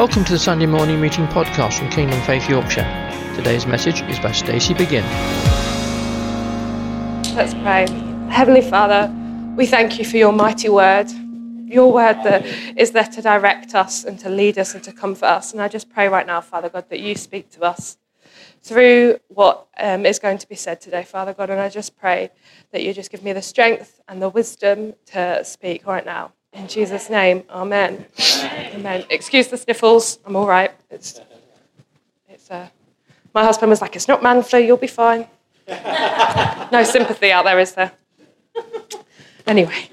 Welcome to the Sunday morning meeting podcast from Kingdom Faith Yorkshire. Today's message is by Stacey Begin. Let's pray. Heavenly Father, we thank you for your mighty word, your word that is there to direct us and to lead us and to comfort us. And I just pray right now, Father God, that you speak to us through what um, is going to be said today, Father God. And I just pray that you just give me the strength and the wisdom to speak right now. In Jesus' name, amen. Amen. Excuse the sniffles. I'm all right. It's, it's, uh, my husband was like, it's not man flu, you'll be fine. no sympathy out there, is there? Anyway.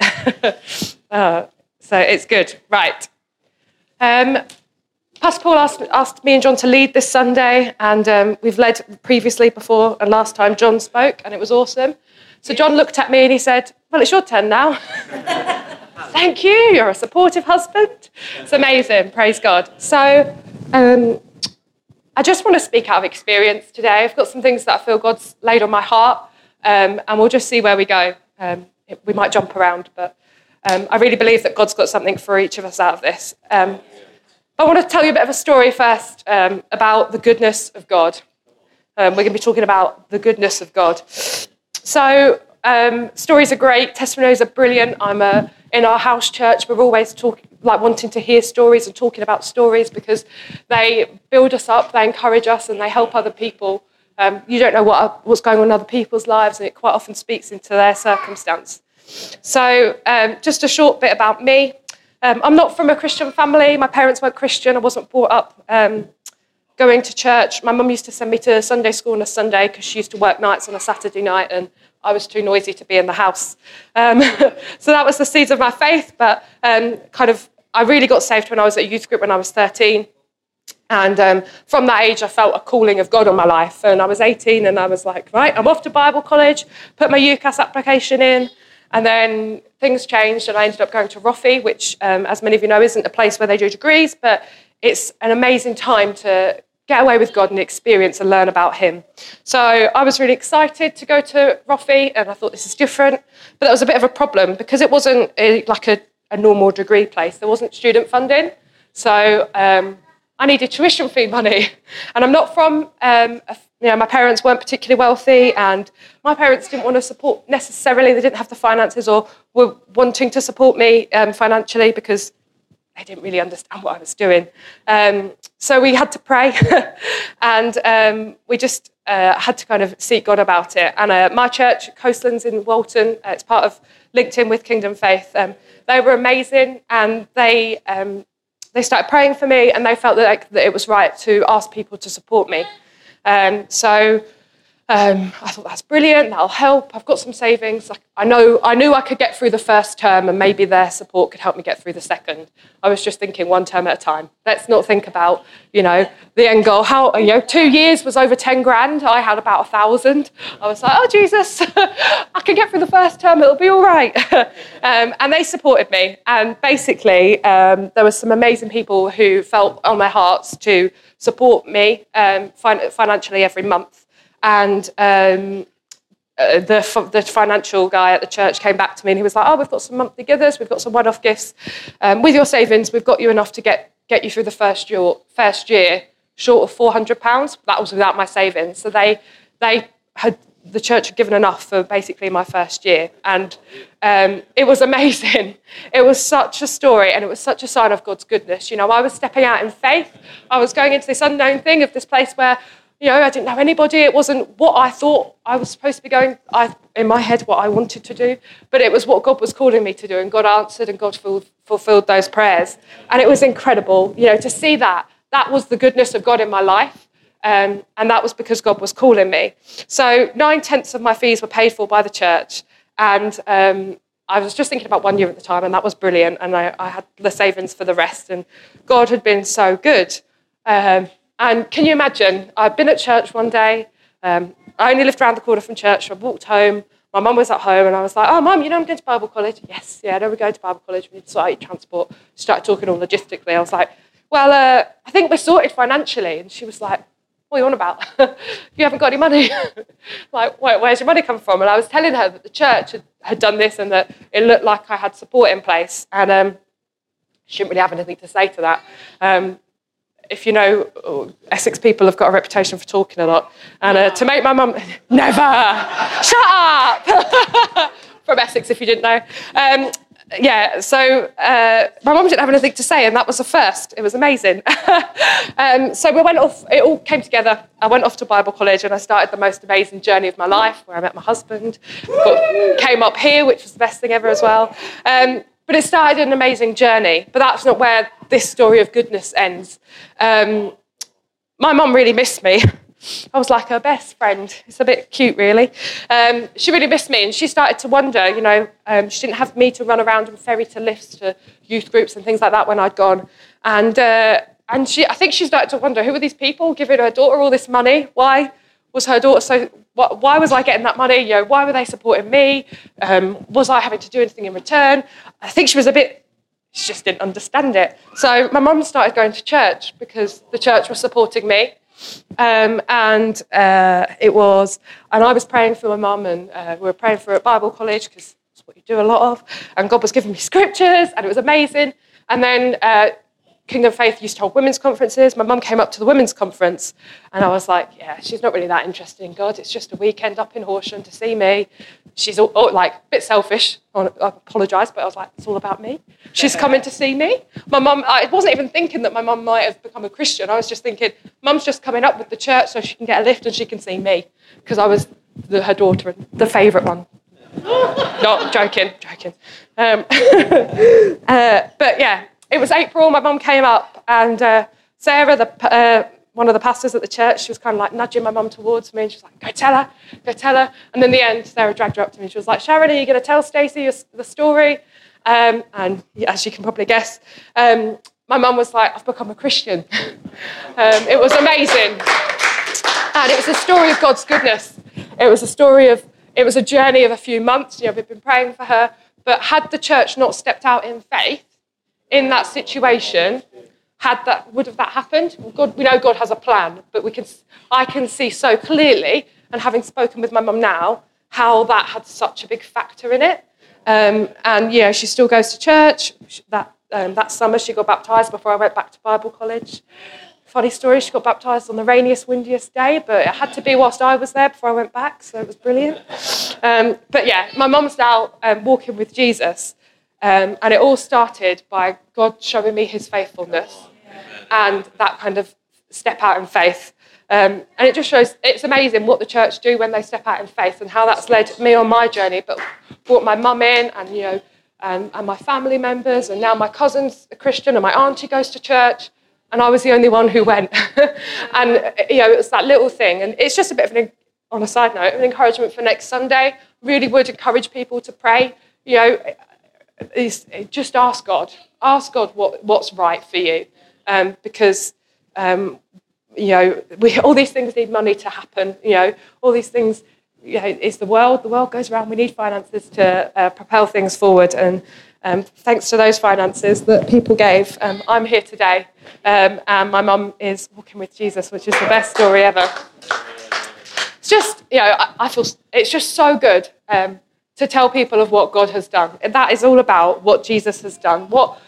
uh, so it's good. Right. Um, Pastor Paul asked, asked, me and John to lead this Sunday, and um, we've led previously before, and last time John spoke, and it was awesome. So John looked at me and he said, Well, it's your turn now. Thank you. You're a supportive husband. It's amazing. Praise God. So um, I just want to speak out of experience today. I've got some things that I feel God's laid on my heart, um, and we'll just see where we go. Um, we might jump around, but um, I really believe that God's got something for each of us out of this. Um, I want to tell you a bit of a story first about the goodness of God. we're going to be talking about the goodness of God. So um, stories are great, testimonies are brilliant. I'm a, in our house church. We're always talking, like wanting to hear stories and talking about stories because they build us up, they encourage us, and they help other people. Um, you don't know what, what's going on in other people's lives, and it quite often speaks into their circumstance. So, um, just a short bit about me. Um, I'm not from a Christian family. My parents weren't Christian. I wasn't brought up um, going to church. My mum used to send me to Sunday school on a Sunday because she used to work nights on a Saturday night, and I was too noisy to be in the house. Um, so that was the seeds of my faith. But um, kind of, I really got saved when I was at a youth group when I was 13. And um, from that age, I felt a calling of God on my life. And I was 18, and I was like, right, I'm off to Bible college, put my UCAS application in. And then things changed, and I ended up going to Roffey, which, um, as many of you know, isn't a place where they do degrees, but it's an amazing time to get away with God and experience and learn about Him. So I was really excited to go to Roffey, and I thought this is different. But that was a bit of a problem because it wasn't a, like a, a, normal degree place. There wasn't student funding, so um, I needed tuition fee money. And I'm not from, um, a, you know, my parents weren't particularly wealthy, and my parents didn't want to support necessarily. They didn't have the finances or were wanting to support me um, financially because they didn't really understand what I was doing. Um, so we had to pray and um, we just uh, had to kind of seek God about it. And uh, my church, Coastlands in Walton, uh, it's part of LinkedIn with Kingdom Faith. Um, they were amazing and they, um, they started praying for me and they felt that, like, that, it was right to ask people to support me. Um, so um, I thought that's brilliant. That'll help. I've got some savings. I know. I knew I could get through the first term, and maybe their support could help me get through the second. I was just thinking one term at a time. Let's not think about, you know, the end goal. How you know, two years was over ten grand. I had about a thousand. I was like, oh Jesus, I can get through the first term. It'll be all right. um, and they supported me. And basically, um, there were some amazing people who felt on their hearts to support me um, financially every month. And um, uh, the, the financial guy at the church came back to me and he was like, Oh, we've got some monthly givers, we've got some one off gifts. Um, with your savings, we've got you enough to get, get you through the first year, first year short of £400. That was without my savings. So they, they had the church had given enough for basically my first year. And um, it was amazing. It was such a story and it was such a sign of God's goodness. You know, I was stepping out in faith. I was going into this unknown thing of this place where you know, I didn't know anybody. It wasn't what I thought I was supposed to be going, I, in my head, what I wanted to do, but it was what God was calling me to do. And God answered and God fulfilled those prayers. And it was incredible, you know, to see that. That was the goodness of God in my life. Um, and that was because God was calling me. So nine tenths of my fees were paid for by the church. And um, I was just thinking about one year at the time, and that was brilliant. And I, I had the savings for the rest. And God had been so good. Um, and can you imagine? I'd been at church one day. Um, I only lived around the corner from church. So I walked home. My mum was at home, and I was like, "Oh, mum, you know I'm going to Bible college." Yes, yeah, I know we're going to Bible college. We need to sort out transport. Started talking all logistically. I was like, "Well, uh, I think we're sorted financially." And she was like, "What are you on about? you haven't got any money. like, where, where's your money come from?" And I was telling her that the church had, had, done this and that it looked like I had support in place. And um, She didn't really have anything to say to that. Um, if you know, Essex people have got a reputation for talking a lot. And uh, to make my mum, never, shut up, from Essex if you didn't know. Um, yeah, so uh, my mum didn't have anything to say, and that was the first. It was amazing. um, so we went off, it all came together. I went off to Bible college and I started the most amazing journey of my life where I met my husband, got, came up here, which was the best thing ever as well. Um, but it started an amazing journey, but that's not where this story of goodness ends. Um, my mum really missed me. I was like her best friend. It's a bit cute, really. Um, she really missed me, and she started to wonder. You know, um, she didn't have me to run around and ferry to lifts to youth groups and things like that when I'd gone. And uh, and she, I think she started to wonder who are these people giving her daughter all this money? Why was her daughter so? Why was I getting that money? You know, why were they supporting me? Um, was I having to do anything in return? I think she was a bit she just didn't understand it. So my mum started going to church because the church was supporting me. Um, and uh, it was, and I was praying for my mum, and uh, we were praying for at Bible college because that's what you do a lot of. And God was giving me scriptures, and it was amazing. And then uh, Kingdom Faith used to hold women's conferences. My mum came up to the women's conference, and I was like, yeah, she's not really that interested in God. It's just a weekend up in Horsham to see me. She's all, all, like a bit selfish. I apologise, but I was like, it's all about me. She's coming to see me. My mum, I wasn't even thinking that my mum might have become a Christian. I was just thinking, mum's just coming up with the church so she can get a lift and she can see me because I was the, her daughter, and the favourite one. Not joking, joking. Um, uh, but yeah, it was April, my mum came up, and uh, Sarah, the, uh, one of the pastors at the church, she was kind of like nudging my mum towards me, and she was like, go tell her, go tell her. And in the end, Sarah dragged her up to me. She was like, Sharon, are you going to tell Stacey the story? Um, and as you can probably guess, um, my mum was like, I've become a Christian. um, it was amazing. And it was a story of God's goodness. It was a story of, it was a journey of a few months. You know, we've been praying for her. But had the church not stepped out in faith, in that situation, had that would have that happened? God, we know God has a plan, but we can, I can see so clearly, and having spoken with my mum now, how that had such a big factor in it. Um, and yeah, she still goes to church. That um, that summer, she got baptised before I went back to Bible college. Funny story, she got baptised on the rainiest, windiest day, but it had to be whilst I was there before I went back, so it was brilliant. Um, but yeah, my mum's now um, walking with Jesus. Um, and it all started by God showing me his faithfulness and that kind of step out in faith. Um, and it just shows, it's amazing what the church do when they step out in faith and how that's led me on my journey, but brought my mum in and, you know, and, and my family members, and now my cousin's a Christian and my auntie goes to church, and I was the only one who went. and, you know, it was that little thing. And it's just a bit of an, on a side note, an encouragement for next Sunday. Really would encourage people to pray. You know, is just ask God. Ask God what, what's right for you. Um, because, um, you know, we, all these things need money to happen. You know, all these things, you know, it's the world. The world goes around. We need finances to uh, propel things forward. And um, thanks to those finances that people gave, um, I'm here today. Um, and my mum is walking with Jesus, which is the best story ever. It's just, you know, I, I feel it's just so good um, to tell people of what God has done. That is all about what Jesus has done, what,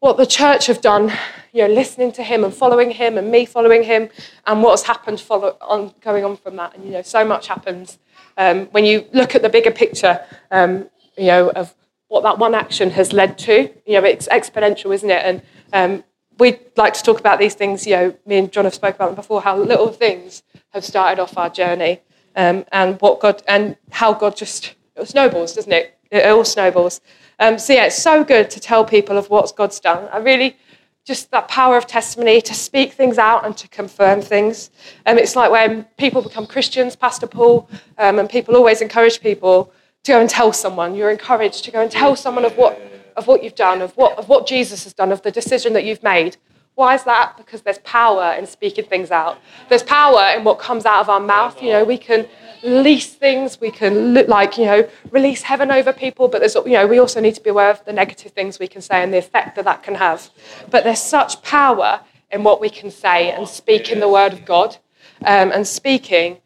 what the church have done, you know, listening to him and following him and me following him and what has happened follow, on, going on from that. And, you know, so much happens um, when you look at the bigger picture, um, you know, of what that one action has led to. You know, it's exponential, isn't it? And um, we'd like to talk about these things, you know, me and John have spoke about them before, how little things have started off our journey um, and what God, and how God just it snowballs, doesn't it? It all snowballs. Um, so yeah, it's so good to tell people of what God's done. I really just that power of testimony to speak things out and to confirm things. Um, it's like when people become Christians, Pastor Paul, um, and people always encourage people to go and tell someone. You're encouraged to go and tell someone of what of what you've done, of what of what Jesus has done, of the decision that you've made. Why is that? Because there's power in speaking things out. There's power in what comes out of our mouth. You know, we can release things, we can like, you know, release heaven over people, but there's, you know, we also need to be aware of the negative things we can say and the effect that that can have. But there's such power in what we can say and speak in the word of God um, and speaking,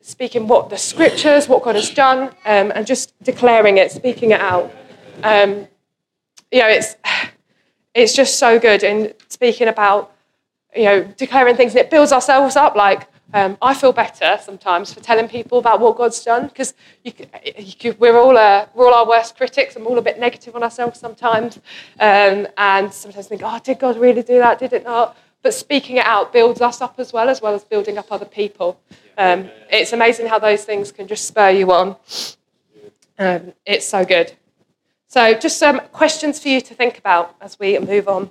speaking what the scriptures, what God has done, um, and just declaring it, speaking it out. Um, you know, it's, it's just so good in speaking about, you know, declaring things, and it builds ourselves up. Like um, I feel better sometimes for telling people about what God's done because we're all uh, we're all our worst critics, and we're all a bit negative on ourselves sometimes, um, and sometimes think, oh, did God really do that? Did it not? But speaking it out builds us up as well, as well as building up other people. Um, it's amazing how those things can just spur you on. Um, it's so good. So, just some questions for you to think about as we move on.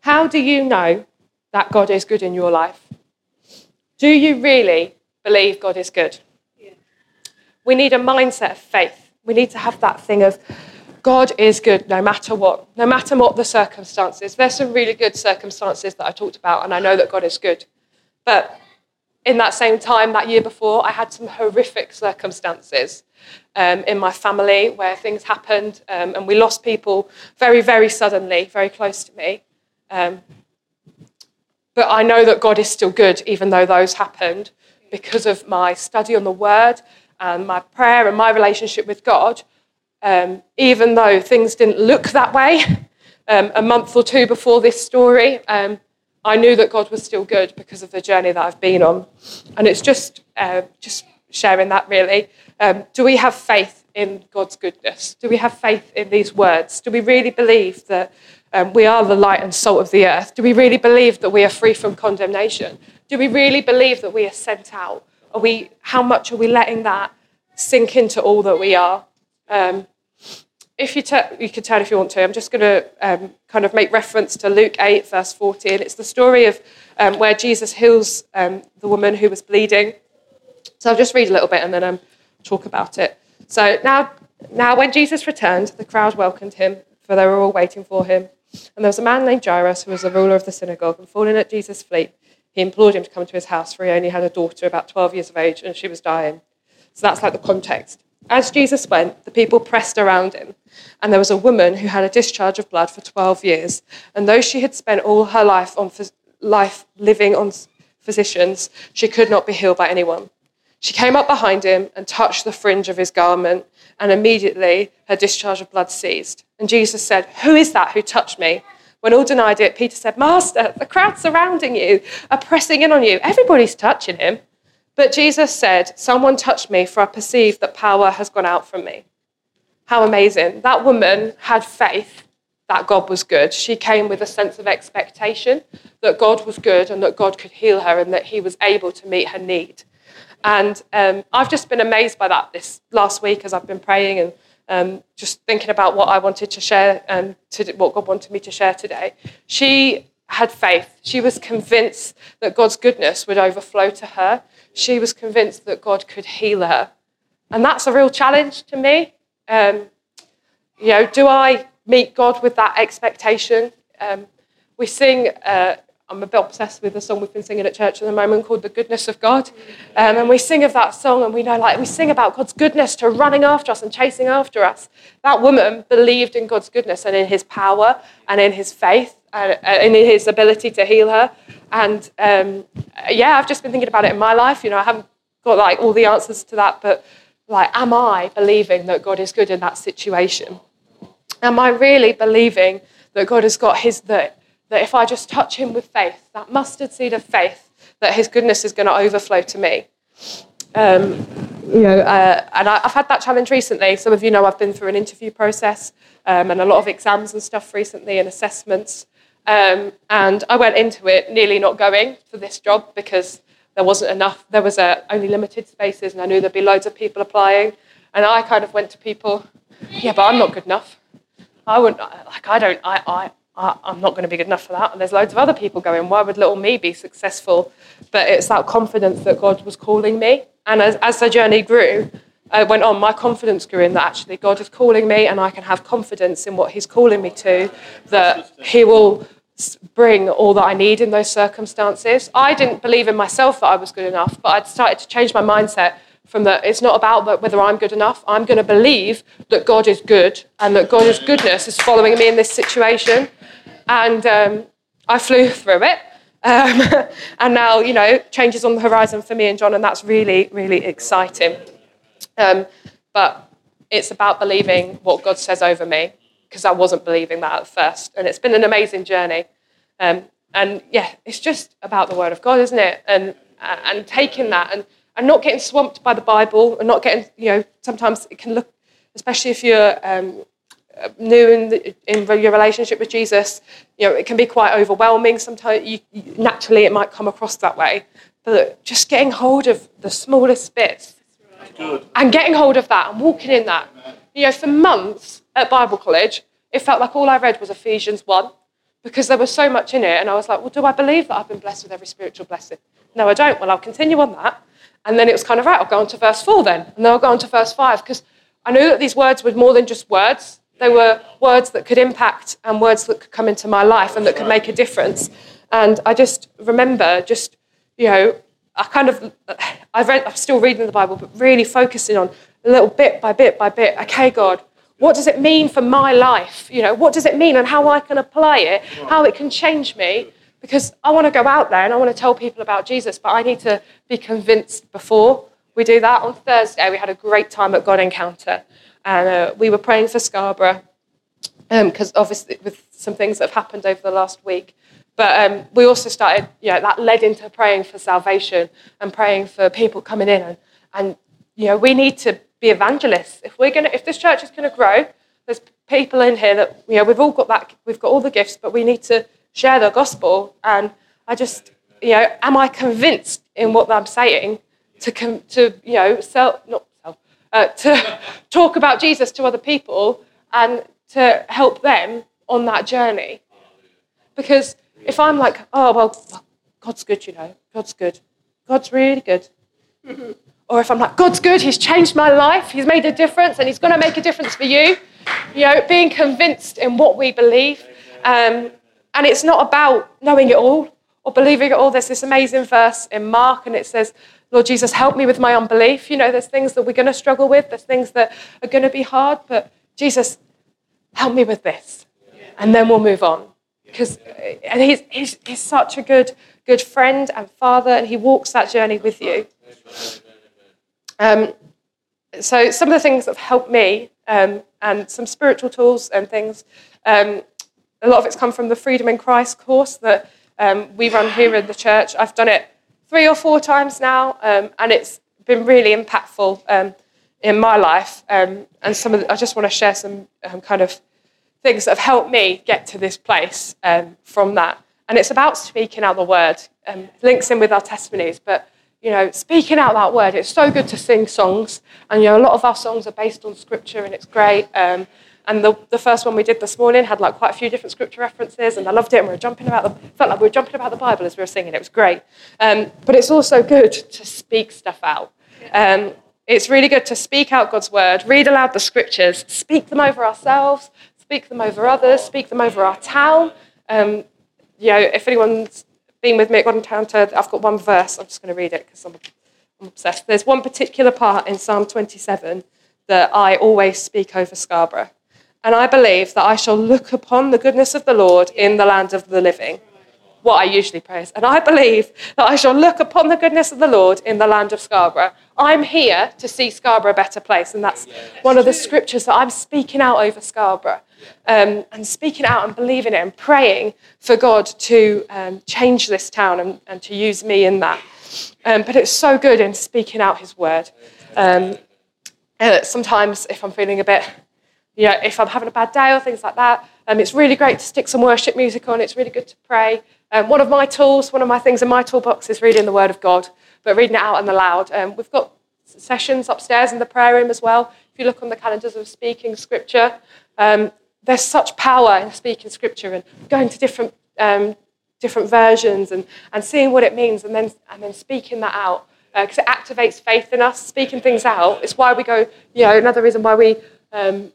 How do you know that God is good in your life? Do you really believe God is good? Yeah. We need a mindset of faith. We need to have that thing of God is good no matter what, no matter what the circumstances. There's some really good circumstances that I talked about, and I know that God is good. But in that same time, that year before, I had some horrific circumstances um, in my family where things happened um, and we lost people very, very suddenly, very close to me. Um, but I know that God is still good, even though those happened, because of my study on the Word and my prayer and my relationship with God. Um, even though things didn't look that way um, a month or two before this story, um, I knew that God was still good because of the journey that I've been on. And it's just, uh, just sharing that really. Um, do we have faith in God's goodness? Do we have faith in these words? Do we really believe that um, we are the light and salt of the earth? Do we really believe that we are free from condemnation? Do we really believe that we are sent out? Are we, how much are we letting that sink into all that we are? Um, if you, t- you can turn if you want to, I'm just going to um, kind of make reference to Luke 8, verse 14. It's the story of um, where Jesus heals um, the woman who was bleeding. So I'll just read a little bit and then um, talk about it. So now, now, when Jesus returned, the crowd welcomed him, for they were all waiting for him. And there was a man named Jairus who was the ruler of the synagogue, and falling at Jesus' feet, he implored him to come to his house, for he only had a daughter about 12 years of age, and she was dying. So that's like the context. As Jesus went, the people pressed around him, and there was a woman who had a discharge of blood for 12 years. And though she had spent all her life on life living on physicians, she could not be healed by anyone. She came up behind him and touched the fringe of his garment, and immediately her discharge of blood ceased. And Jesus said, Who is that who touched me? When all denied it, Peter said, Master, the crowd surrounding you are pressing in on you. Everybody's touching him. But Jesus said, Someone touched me, for I perceive that power has gone out from me. How amazing. That woman had faith that God was good. She came with a sense of expectation that God was good and that God could heal her and that he was able to meet her need. And um, I've just been amazed by that this last week as I've been praying and um, just thinking about what I wanted to share and to, what God wanted me to share today. She had faith. She was convinced that God's goodness would overflow to her. She was convinced that God could heal her. And that's a real challenge to me. Um, you know, do I meet God with that expectation? Um, we sing uh, I'm a bit obsessed with the song we've been singing at church at the moment called The Goodness of God. Um, and we sing of that song and we know, like, we sing about God's goodness to running after us and chasing after us. That woman believed in God's goodness and in his power and in his faith and, in his ability to heal her. And um, yeah, I've just been thinking about it in my life. You know, I haven't got like all the answers to that, but like, am I believing that God is good in that situation? Am I really believing that God has got his, that that if I just touch him with faith, that mustard seed of faith, that his goodness is going to overflow to me. Um, you know, uh, and I, have had that challenge recently. Some of you know I've been through an interview process um, and a lot of exams and stuff recently and assessments. Um, and I went into it nearly not going for this job because there wasn't enough. There was uh, only limited spaces, and I knew there'd be loads of people applying. And I kind of went to people, yeah, but I'm not good enough. I wouldn't like. I don't. I. I I'm not going to be good enough for that. And there's loads of other people going, why would little me be successful? But it's that confidence that God was calling me. And as, as the journey grew, I went on, my confidence grew in that actually God is calling me and I can have confidence in what He's calling me to, that He will bring all that I need in those circumstances. I didn't believe in myself that I was good enough, but I'd started to change my mindset from that it's not about whether I'm good enough. I'm going to believe that God is good and that God's goodness is following me in this situation. And um, I flew through it. Um, and now, you know, changes on the horizon for me and John, and that's really, really exciting. Um, but it's about believing what God says over me. because I wasn't believing that at first. And it's been an amazing journey. Um, and yeah, it's just about the Word of God, isn't it? And, and taking that and, and not getting swamped by the Bible and not getting, you know, sometimes it can look, especially if you're um, new in, the, in your relationship with Jesus, you know, it can be quite overwhelming. Sometimes you, you, naturally it might come across that way. But just getting hold of the smallest bits and getting hold of that and walking in that. You know, for months, at Bible college, it felt like all I read was Ephesians 1 because there was so much in it. And I was like, well, do I believe that I've been blessed with every spiritual blessing? No, I don't. Well, I'll continue on that. And then it was kind of right, I'll go on to verse 4 then. And then I'll go on to verse 5 because I knew that these words were more than just words. They were words that could impact and words that could come into my life and that could make a difference. And I just remember just, you know, I kind of, I've read, I'm still reading the Bible, but really focusing on a little bit by bit by bit. Okay, God, what does it mean for my life? You know, what does it mean and how I can apply it, how it can change me? Because I want to go out there and I want to tell people about Jesus, but I need to be convinced before we do that. On Thursday, we had a great time at God Encounter, and uh, we were praying for Scarborough because um, obviously with some things that have happened over the last week. But um, we also started, you know, that led into praying for salvation and praying for people coming in. And, and you know, we need to be evangelists. If we're going to, if this church is going to grow, there's people in here that you know we've all got that, we've got all the gifts, but we need to share the gospel. And I just, you know, am I convinced in what I'm saying to com- to you know sell not uh, to talk about Jesus to other people and to help them on that journey? Because if I'm like, oh well, God's good, you know, God's good, God's really good. or if I'm like, God's good, He's changed my life, He's made a difference, and He's going to make a difference for you. You know, being convinced in what we believe. Um, and it's not about knowing it all or believing it all. There's this amazing verse in Mark, and it says, Lord Jesus, help me with my unbelief. You know, there's things that we're going to struggle with, there's things that are going to be hard, but Jesus, help me with this. And then we'll move on. Because and he's, he's, he's such a good, good friend and father, and he walks that journey with you. Um, so some of the things that have helped me um, and some spiritual tools and things, um, a lot of it's come from the Freedom in Christ course that um, we run here in the church. I've done it three or four times now, um, and it's been really impactful um, in my life. and some of the, I just want to share some kind of things that have helped me get to this place from that. And it's about speaking out the word. links in with our testimonies, but you know, speaking out that word. It's so good to sing songs, and you know, a lot of our songs are based on scripture, and it's great. Um, and the, the first one we did this morning had like quite a few different scripture references, and I loved it. And we were jumping about the felt like we were jumping about the Bible as we were singing. It was great. Um, but it's also good to speak stuff out. Um, it's really good to speak out God's word, read aloud the scriptures, speak them over ourselves, speak them over others, speak them over our town. Um, you know, if anyone's been with me at God Encounter, I've got one verse. I'm just going to read it because I'm, I'm obsessed. There's one particular part in Psalm 27 that I always speak over Scarborough. And I believe that I shall look upon the goodness of the Lord in the land of the living. What I usually pray is, and I believe that I shall look upon the goodness of the Lord in the land of Scarborough. I'm here to see Scarborough a better place, and that's one of the scriptures that I'm speaking out over Scarborough um, and speaking out and believing it and praying for God to um, change this town and, and, to use me in that. Um, but it's so good in speaking out His word. Um, sometimes, if I'm feeling a bit, you know, if I'm having a bad day or things like that, um, it's really great to stick some worship music on. It's really good to pray. Um, one of my tools, one of my things in my toolbox is reading the Word of God, but reading it out in the loud. we've got sessions upstairs in the prayer room as well. If you look on the calendars of speaking scripture, um, there's such power in speaking scripture and going to different, um, different versions and, and seeing what it means and then, and then speaking that out because uh, it activates faith in us, speaking things out. It's why we go, you know, another reason why we um,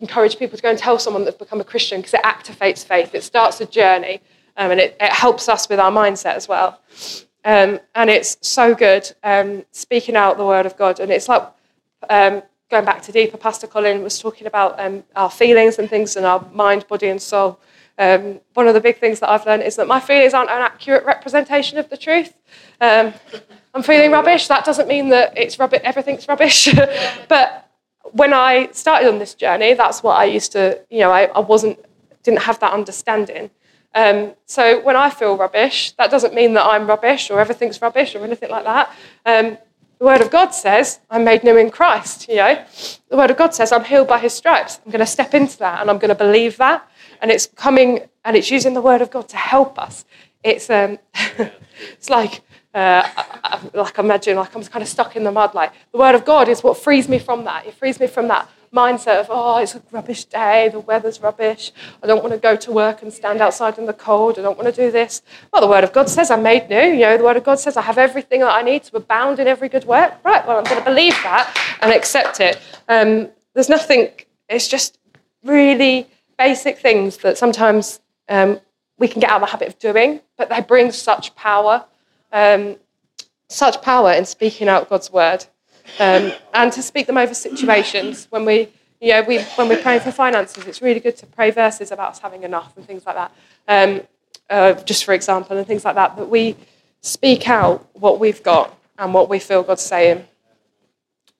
encourage people to go and tell someone that they've become a Christian because it activates faith. It starts a journey um, and it, it, helps us with our mindset as well. Um, and it's so good um, speaking out the word of God. And it's like um, going back to deeper, Pastor Colin was talking about um, our feelings and things and our mind, body, and soul. Um, one of the big things that I've learned is that my feelings aren't an accurate representation of the truth. I'm feeling rubbish. That doesn't mean that it's rubbish, everything's rubbish. but when I started on this journey, that's what I used to, you know, I, I wasn't, didn't have that understanding. Um, so when I feel rubbish, that doesn't mean that I'm rubbish or everything's rubbish or anything like that. Um, the Word of God says I'm made new in Christ. You know, the Word of God says I'm healed by His stripes. I'm going to step into that and I'm going to believe that. And it's coming and it's using the Word of God to help us. It's um, it's like uh, like imagine like I'm kind of stuck in the mud. Like the Word of God is what frees me from that. It frees me from that mindset of, oh, it's a rubbish day, the weather's rubbish, I don't want to go to work and stand outside in the cold, I don't want to do this. Well, the Word of God says I'm made new. You know, the Word of God says I have everything that I need to abound in every good work. Right, well, I'm going to believe that and accept it. Um, there's nothing, it's just really basic things that sometimes um, we can get out of the habit of doing, but they bring such power. Um, such power in speaking out God's word um, and to speak them over situations when we, you know, we, when we're praying for finances. It's really good to pray verses about us having enough and things like that. Um, uh, just for example, and things like that. That we speak out what we've got and what we feel God's saying.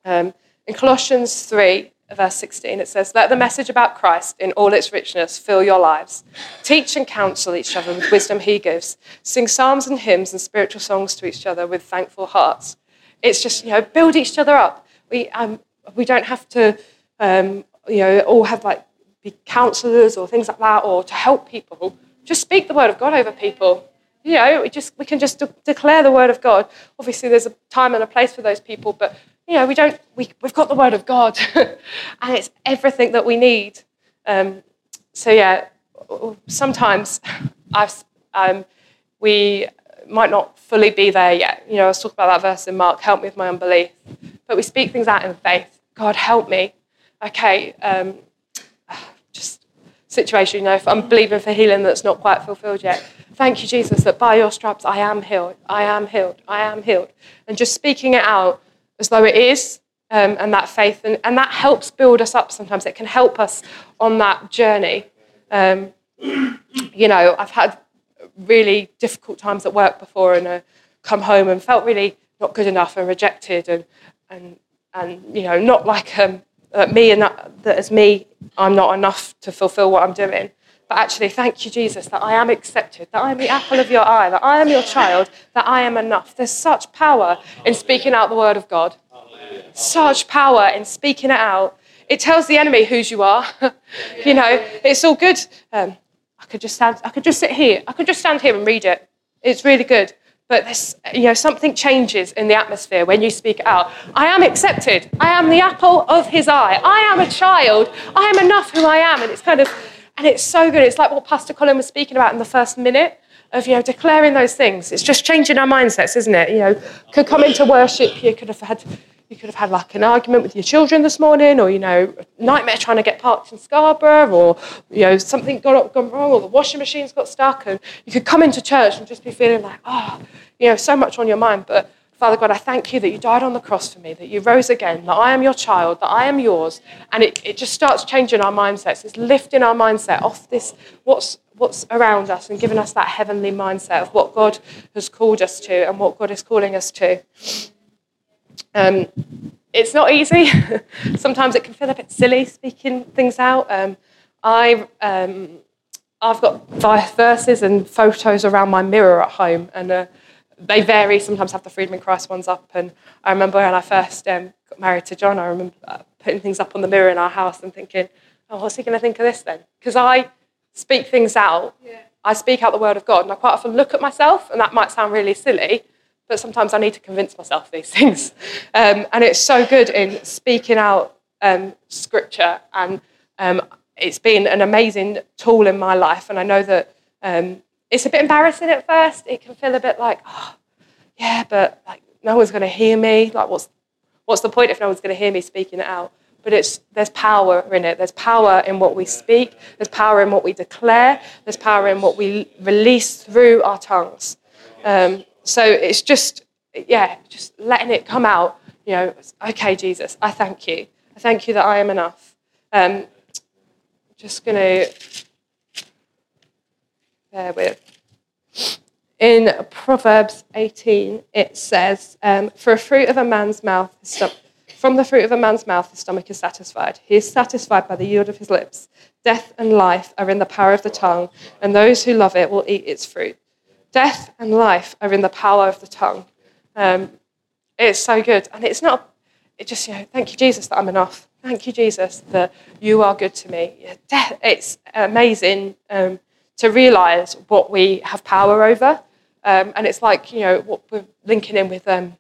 Um, in Colossians 3, verse 16, it says, Let the message about Christ in all its richness fill your lives. Teach and counsel each other with wisdom he gives. Sing psalms and hymns and spiritual songs to each other with thankful hearts. It's just, you know, build each other up. We, um, we don't have to, um, you know, all have like be counselors or things like that or to help people. Just speak the word of God over people. You know, we, just, we can just de- declare the word of God. Obviously, there's a time and a place for those people, but, you know, we don't, we, we've got the word of God and it's everything that we need. Um, so, yeah, sometimes I've, um, we might not fully be there yet. You know, I was talking about that verse in Mark, help me with my unbelief. But we speak things out in faith. God, help me. Okay, um, just situation, you know, if I'm believing for healing that's not quite fulfilled yet. Thank you, Jesus, that by your stripes I am healed. I am healed. I am healed. And just speaking it out as though it is, um, and that faith, and, and that helps build us up sometimes. It can help us on that journey. Um, you know, I've had really difficult times at work before and uh, come home and felt really not good enough and rejected and, and, and you know, not like um, uh, me and that, that as me, I'm not enough to fulfill what I'm doing. But actually, thank you, Jesus, that I am accepted, that I am the apple of your eye, that I am your child, that I am enough. There's such power in speaking out the word of God. Such power in speaking it out. It tells the enemy whose you are. you know, it's all good. Um, I could just stand, I could just sit here. I could just stand here and read it. It's really good. But this, you know, something changes in the atmosphere when you speak out. I am accepted. I am the apple of his eye. I am a child. I am enough who I am. And it's kind of, and it's so good. It's like what Pastor Colin was speaking about in the first minute of, you know, declaring those things. It's just changing our mindsets, isn't it? You know, could come into worship, you could have had you could have had like an argument with your children this morning, or you know, nightmare trying to get parked in Scarborough, or you know, something got gone wrong, or the washing machine's got stuck, and you could come into church and just be feeling like, oh, you know, so much on your mind. But Father God, I thank you that you died on the cross for me, that you rose again, that I am your child, that I am yours, and it, it just starts changing our mindsets. It's lifting our mindset off this what's what's around us and giving us that heavenly mindset of what God has called us to and what God is calling us to. Um, it's not easy. Sometimes it can feel a bit silly speaking things out. Um, I, um, I've got verses and photos around my mirror at home, and uh, they vary. Sometimes have the Freedom in Christ ones up. And I remember when I first um, got married to John, I remember putting things up on the mirror in our house and thinking, oh, what's he going to think of this then? Because I speak things out. Yeah. I speak out the word of God, and I quite often look at myself, and that might sound really silly, but sometimes I need to convince myself these things. Um, and it's so good in speaking out um, scripture, and um, it's been an amazing tool in my life. And I know that um, it's a bit embarrassing at first. It can feel a bit like, oh, yeah, but like no one's going to hear me. Like, what's what's the point if no one's going to hear me speaking it out? But it's there's power in it. There's power in what we speak. There's power in what we declare. There's power in what we release through our tongues. Um, so it's just, yeah, just letting it come out. You know, okay, Jesus, I thank you. I thank you that I am enough. Um, just going to with. In Proverbs 18, it says, um, For a fruit of a man's mouth From the fruit of a man's mouth, the stomach is satisfied. He is satisfied by the yield of his lips. Death and life are in the power of the tongue, and those who love it will eat its fruit. Death and life are in the power of the tongue. Um, it's so good. And it's not, it just, you know, thank you, Jesus, that I'm enough. Thank you, Jesus, that you are good to me. Death, it's amazing um, to realize what we have power over. Um, and it's like, you know, what we're linking in with um,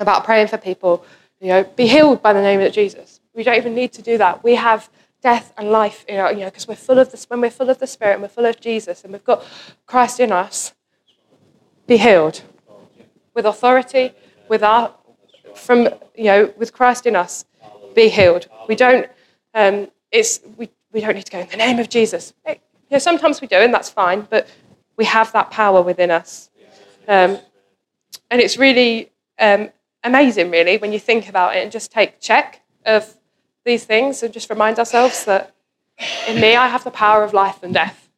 about praying for people, you know, be healed by the name of Jesus. We don't even need to do that. We have death and life, you know, you know, because we're full of this, when we're full of the Spirit and we're full of Jesus and we've got Christ in us, be healed with authority, with our, from, you know, with Christ in us, be healed. We don't, um, it's, we, we don't need to go in the name of Jesus. you know, sometimes we do, and that's fine, but we have that power within us. Um, and it's really um, amazing, really, when you think about it and just take check of these things and just remind ourselves that in me, I have the power of life and death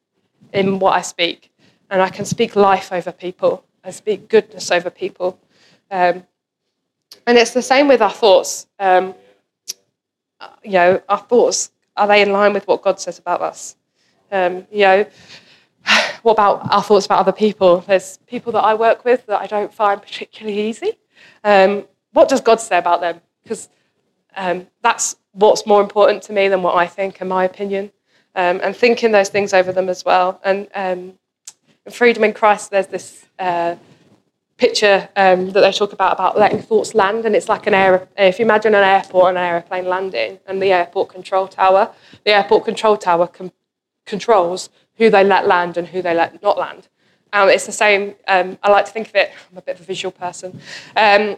in what I speak. And I can speak life over people, I speak goodness over people. Um, and it's the same with our thoughts. Um, you know, our thoughts, are they in line with what God says about us? Um, you know, what about our thoughts about other people? There's people that I work with that I don't find particularly easy. Um, what does God say about them? Because um, that's what's more important to me than what I think, in my opinion. Um, and thinking those things over them as well. And um, Freedom in Christ, there's this uh, picture um, that they talk about about letting thoughts land, and it's like an air. If you imagine an airport and an aeroplane landing, and the airport control tower, the airport control tower com- controls who they let land and who they let not land. Um, it's the same. Um, I like to think of it. I'm a bit of a visual person. Um,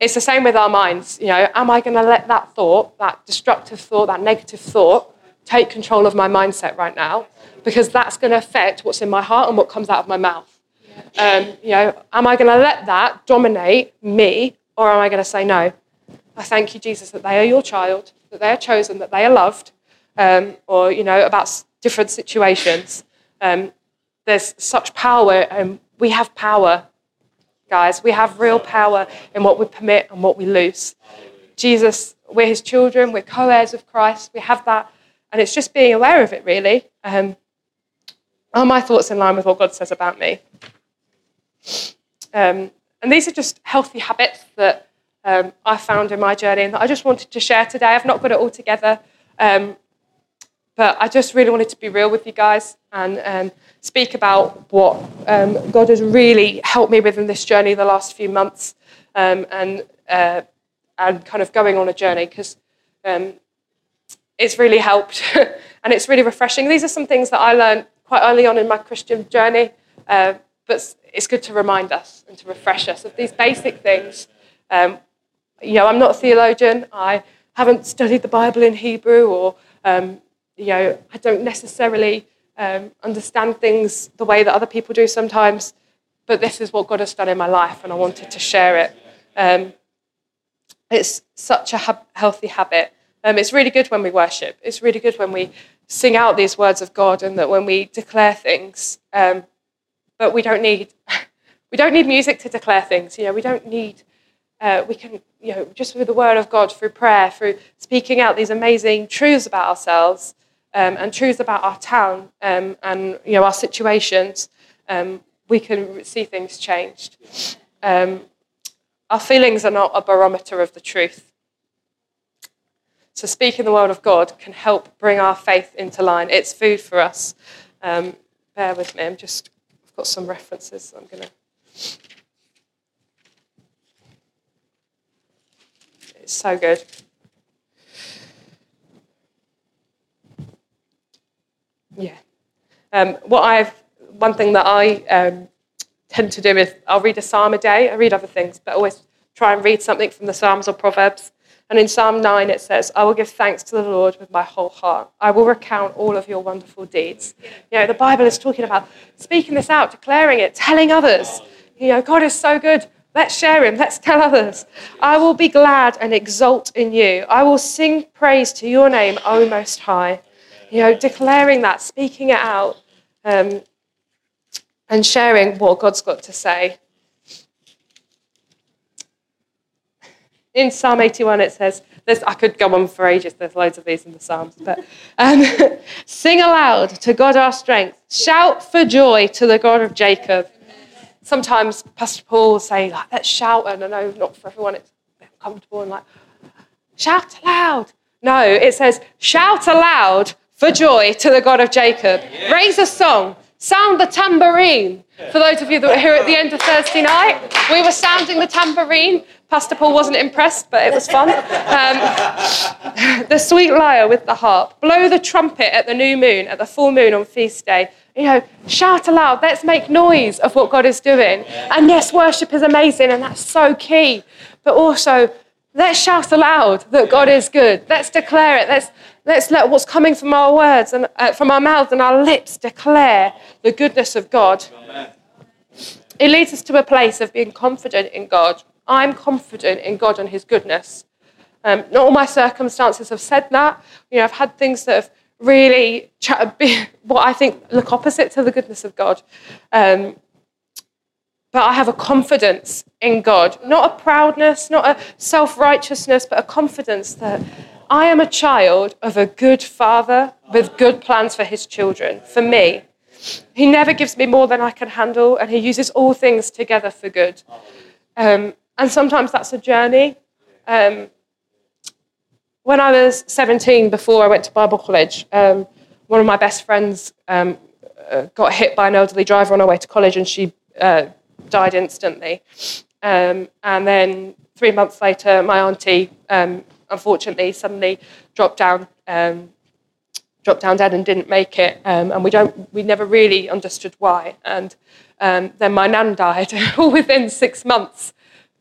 it's the same with our minds. You know, am I going to let that thought, that destructive thought, that negative thought, take control of my mindset right now? Because that's going to affect what's in my heart and what comes out of my mouth. Um, you know, am I going to let that dominate me, or am I going to say no? I thank you, Jesus, that they are your child, that they are chosen, that they are loved, um, or you know, about different situations. Um, there's such power, and we have power guys. We have real power in what we permit and what we lose. Jesus, we're his children, we're co heirs of Christ, we have that. And it's just being aware of it, really. Um, are my thoughts in line with what God says about me? Um, and these are just healthy habits that um, I found in my journey and that I just wanted to share today. I've not got it all together, um, but I just really wanted to be real with you guys and um, speak about what um, God has really helped me with in this journey the last few months um, and, uh, and kind of going on a journey because um, it's really helped and it's really refreshing. These are some things that I learned quite early on in my Christian journey, uh, but it's good to remind us and to refresh us of these basic things. Um, you know, I'm not a theologian. I haven't studied the Bible in Hebrew or, um, you know, I don't necessarily um, understand things the way that other people do sometimes, but this is what God has done in my life, and I wanted to share it. Um, it's such a ha- healthy habit. Um, it's really good when we worship. It's really good when we sing out these words of God, and that when we declare things. Um, but we don't need we don't need music to declare things. You know, we don't need. Uh, we can, you know, just with the word of God, through prayer, through speaking out these amazing truths about ourselves, um, and truths about our town um, and you know our situations, um, we can see things changed. Um, our feelings are not a barometer of the truth. So speaking the word of God can help bring our faith into line. It's food for us. Um, bear with me. I'm just I've got some references. I'm gonna. It's so good. Yeah. Um, what I've one thing that I um, tend to do is I'll read a psalm a day. I read other things, but always try and read something from the Psalms or Proverbs. And in Psalm 9, it says, I will give thanks to the Lord with my whole heart. I will recount all of your wonderful deeds. You know, the Bible is talking about speaking this out, declaring it, telling others. You know, God is so good. Let's share him. Let's tell others. I will be glad and exult in you. I will sing praise to your name, O Most High you know, declaring that, speaking it out, um, and sharing what God's got to say. In Psalm 81, it says, there's, I could go on for ages, there's loads of these in the Psalms, but um, sing aloud to God our strength, shout for joy to the God of Jacob. Sometimes Pastor Paul will say, like, let's shout, and I know not for everyone it's uncomfortable and like, shout aloud. No, it says, shout aloud for joy to the God of Jacob. Raise a song, sound the tambourine. For those of you that were here at the end of Thursday night, we were sounding the tambourine. Pastor Paul wasn't impressed, but it was fun. Um, the sweet lyre with the harp. Blow the trumpet at the new moon, at the full moon on feast day. You know, shout aloud. Let's make noise of what God is doing. And yes, worship is amazing, and that's so key. But also, let's shout aloud that God is good. Let's declare it. Let's let's let what's coming from our words and uh, from our mouths and our lips declare the goodness of God. It leads us to a place of being confident in God I'm confident in God and His goodness. Um, not all my circumstances have said that. You know, I've had things that have really what I think look opposite to the goodness of God. Um, but I have a confidence in God, not a proudness, not a self righteousness, but a confidence that I am a child of a good father with good plans for his children, for me. He never gives me more than I can handle, and he uses all things together for good. Um, and sometimes that's a journey. Um, when I was 17, before I went to Bible college, um, one of my best friends um, uh, got hit by an elderly driver on her way to college and she uh, died instantly. Um, and then three months later, my auntie, um, unfortunately, suddenly dropped down, um, dropped down dead and didn't make it. and we, don't, we never really understood why. And then my nan died all within six months.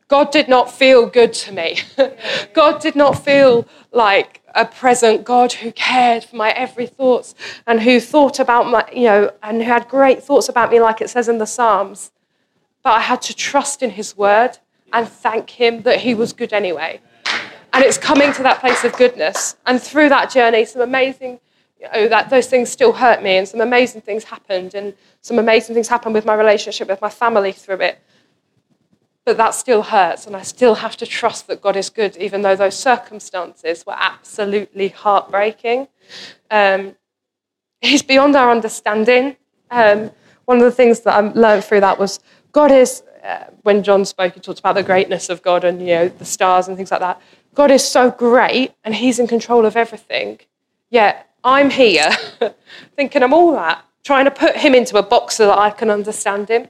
God did not feel good to me. God did not feel like a present God who cared for my every thoughts and who thought about my, you know, and who had great thoughts about me, like it says in the Psalms. But I had to trust in his word and thank him that he was good anyway. And it's coming to that place of goodness. And through that journey, some amazing, you know, that those things still hurt me, and some amazing things happened, and some amazing things happened with my relationship with my family through it. But that still hurts, and I still have to trust that God is good, even though those circumstances were absolutely heartbreaking. Um, he's beyond our understanding. Um, one of the things that I learned through that was God is, uh, when John spoke, he talked about the greatness of God and you know the stars and things like that. God is so great, and He's in control of everything. Yet I'm here thinking I'm all that, trying to put Him into a box so that I can understand Him.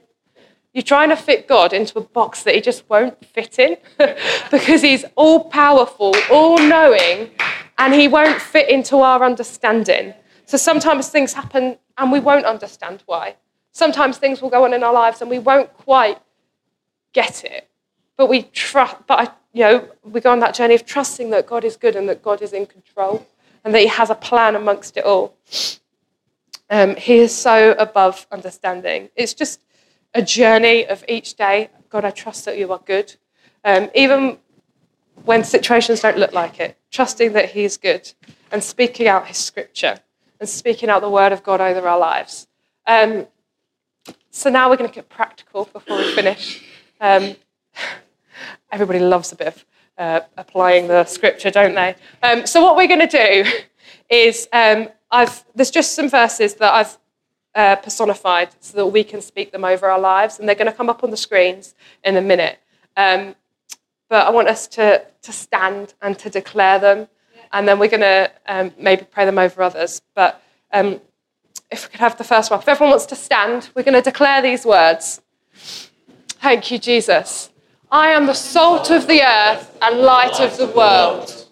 You're trying to fit God into a box that he just won't fit in because he's all powerful, all knowing, and he won't fit into our understanding. So sometimes things happen and we won't understand why. Sometimes things will go on in our lives and we won't quite get it. But we trust, but I, you know, we go on that journey of trusting that God is good and that God is in control and that He has a plan amongst it all. Um, he is so above understanding. It's just a journey of each day. God, I trust that you are good. Um, even when situations don't look like it, trusting that He is good and speaking out His scripture and speaking out the word of God over our lives. Um, so now we're going to get practical before we finish. Um, everybody loves a bit of uh, applying the scripture, don't they? Um, so what we're going to do is um, I've, there's just some verses that I've uh, personified so that we can speak them over our lives. And they're going to come up on the screens in a minute. Um, but I want us to, to stand and to declare them. And then we're going to um, maybe pray them over others. But um, if we could have the first one. If everyone wants to stand, we're going to declare these words. Thank you, Jesus. I am the salt of the earth and light of the world.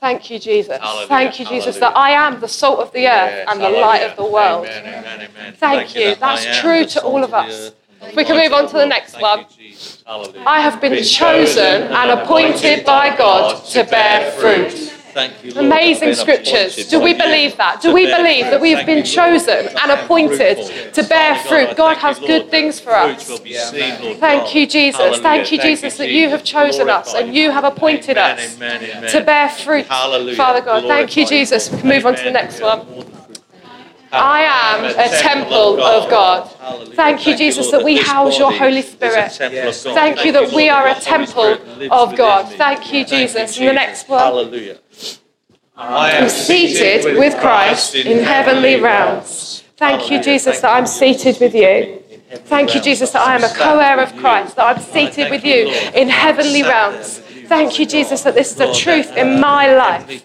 Thank you, Jesus. Hallelujah. Thank you, Jesus, Hallelujah. that I am the salt of the earth yes. and the Hallelujah. light of the world. Amen, amen, amen. Thank, Thank, you. That's true to all of us. If we can move on to the next Thank one. You, I have been chosen and appointed by God to bear fruit. Thank you, Lord, Amazing scriptures. Do we believe that? Do we believe that we have been chosen and appointed to bear fruit? God has good things for us. Thank you, Jesus. Thank you, Jesus, that you have chosen us and you have appointed us to bear fruit. Father God, thank you, Jesus. We can move on to the next one. I uh, am a temple of God. Thank you, Jesus, that we house your Holy Spirit. Thank you that we are a temple of God. Thank you, Jesus. In the next one. Hallelujah. I am seated with Christ in heavenly realms. Thank you, Jesus, that I'm seated with you. Thank you, Jesus, that I am a co heir of Christ, that I'm seated with you in heavenly realms. Thank you, Jesus, that this is the truth in my life.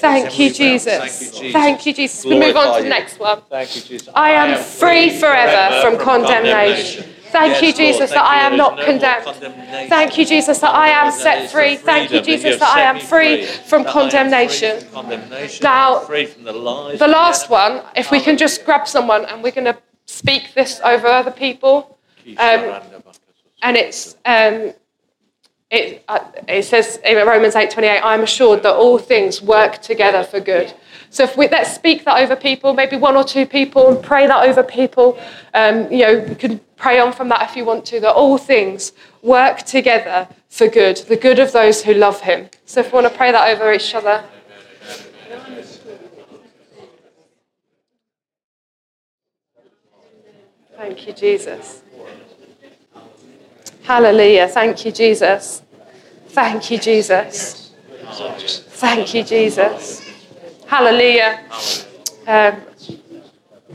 Thank you, Jesus. Thank you, Jesus. We move on to the next one. I am free forever from condemnation. Thank you, Jesus, that I am not condemned. Thank you, Jesus, that I am set free. Thank you, Jesus, that I am free from condemnation. Now, the last one, if we can just grab someone and we're going to speak this over other people. Um, and it's um, it, uh, it says in Romans 8:28, I am assured that all things work together for good. So if we, let's speak that over people, maybe one or two people, and pray that over people. Um, you know, you can pray on from that if you want to. That all things work together for good, the good of those who love Him. So if we want to pray that over each other. Thank you, Jesus. Hallelujah. Thank you, Jesus. Thank you, Jesus. Thank you, Jesus. Hallelujah. Um,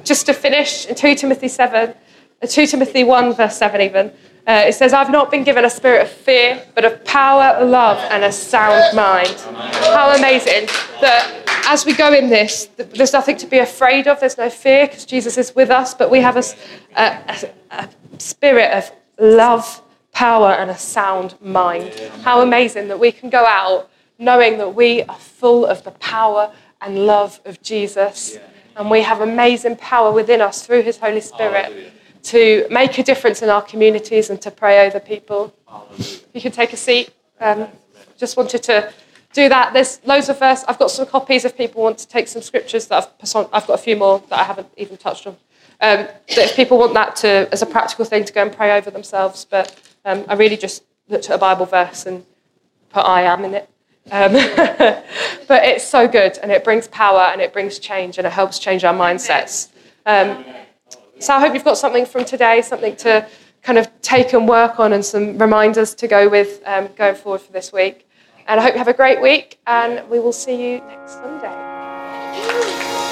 just to finish, 2 Timothy 7, uh, 2 Timothy 1, verse 7 even, uh, it says, I've not been given a spirit of fear, but of power, love, and a sound mind. How amazing that as we go in this, there's nothing to be afraid of, there's no fear because Jesus is with us, but we have a, a, a spirit of love, power and a sound mind. How amazing that we can go out knowing that we are full of the power and love of Jesus. And we have amazing power within us through His Holy Spirit to make a difference in our communities and to pray over people. You can take a seat. Um, just wanted to do that. There's loads of verse. I've got some copies if people want to take some scriptures that I've, I've got a few more that I haven't even touched on. Um, that if people want that to as a practical thing to go and pray over themselves, but um, I really just looked at a Bible verse and put I am in it. Um, but it's so good and it brings power and it brings change and it helps change our mindsets. Um, so I hope you've got something from today, something to kind of take and work on and some reminders to go with um, going forward for this week. And I hope you have a great week and we will see you next Sunday.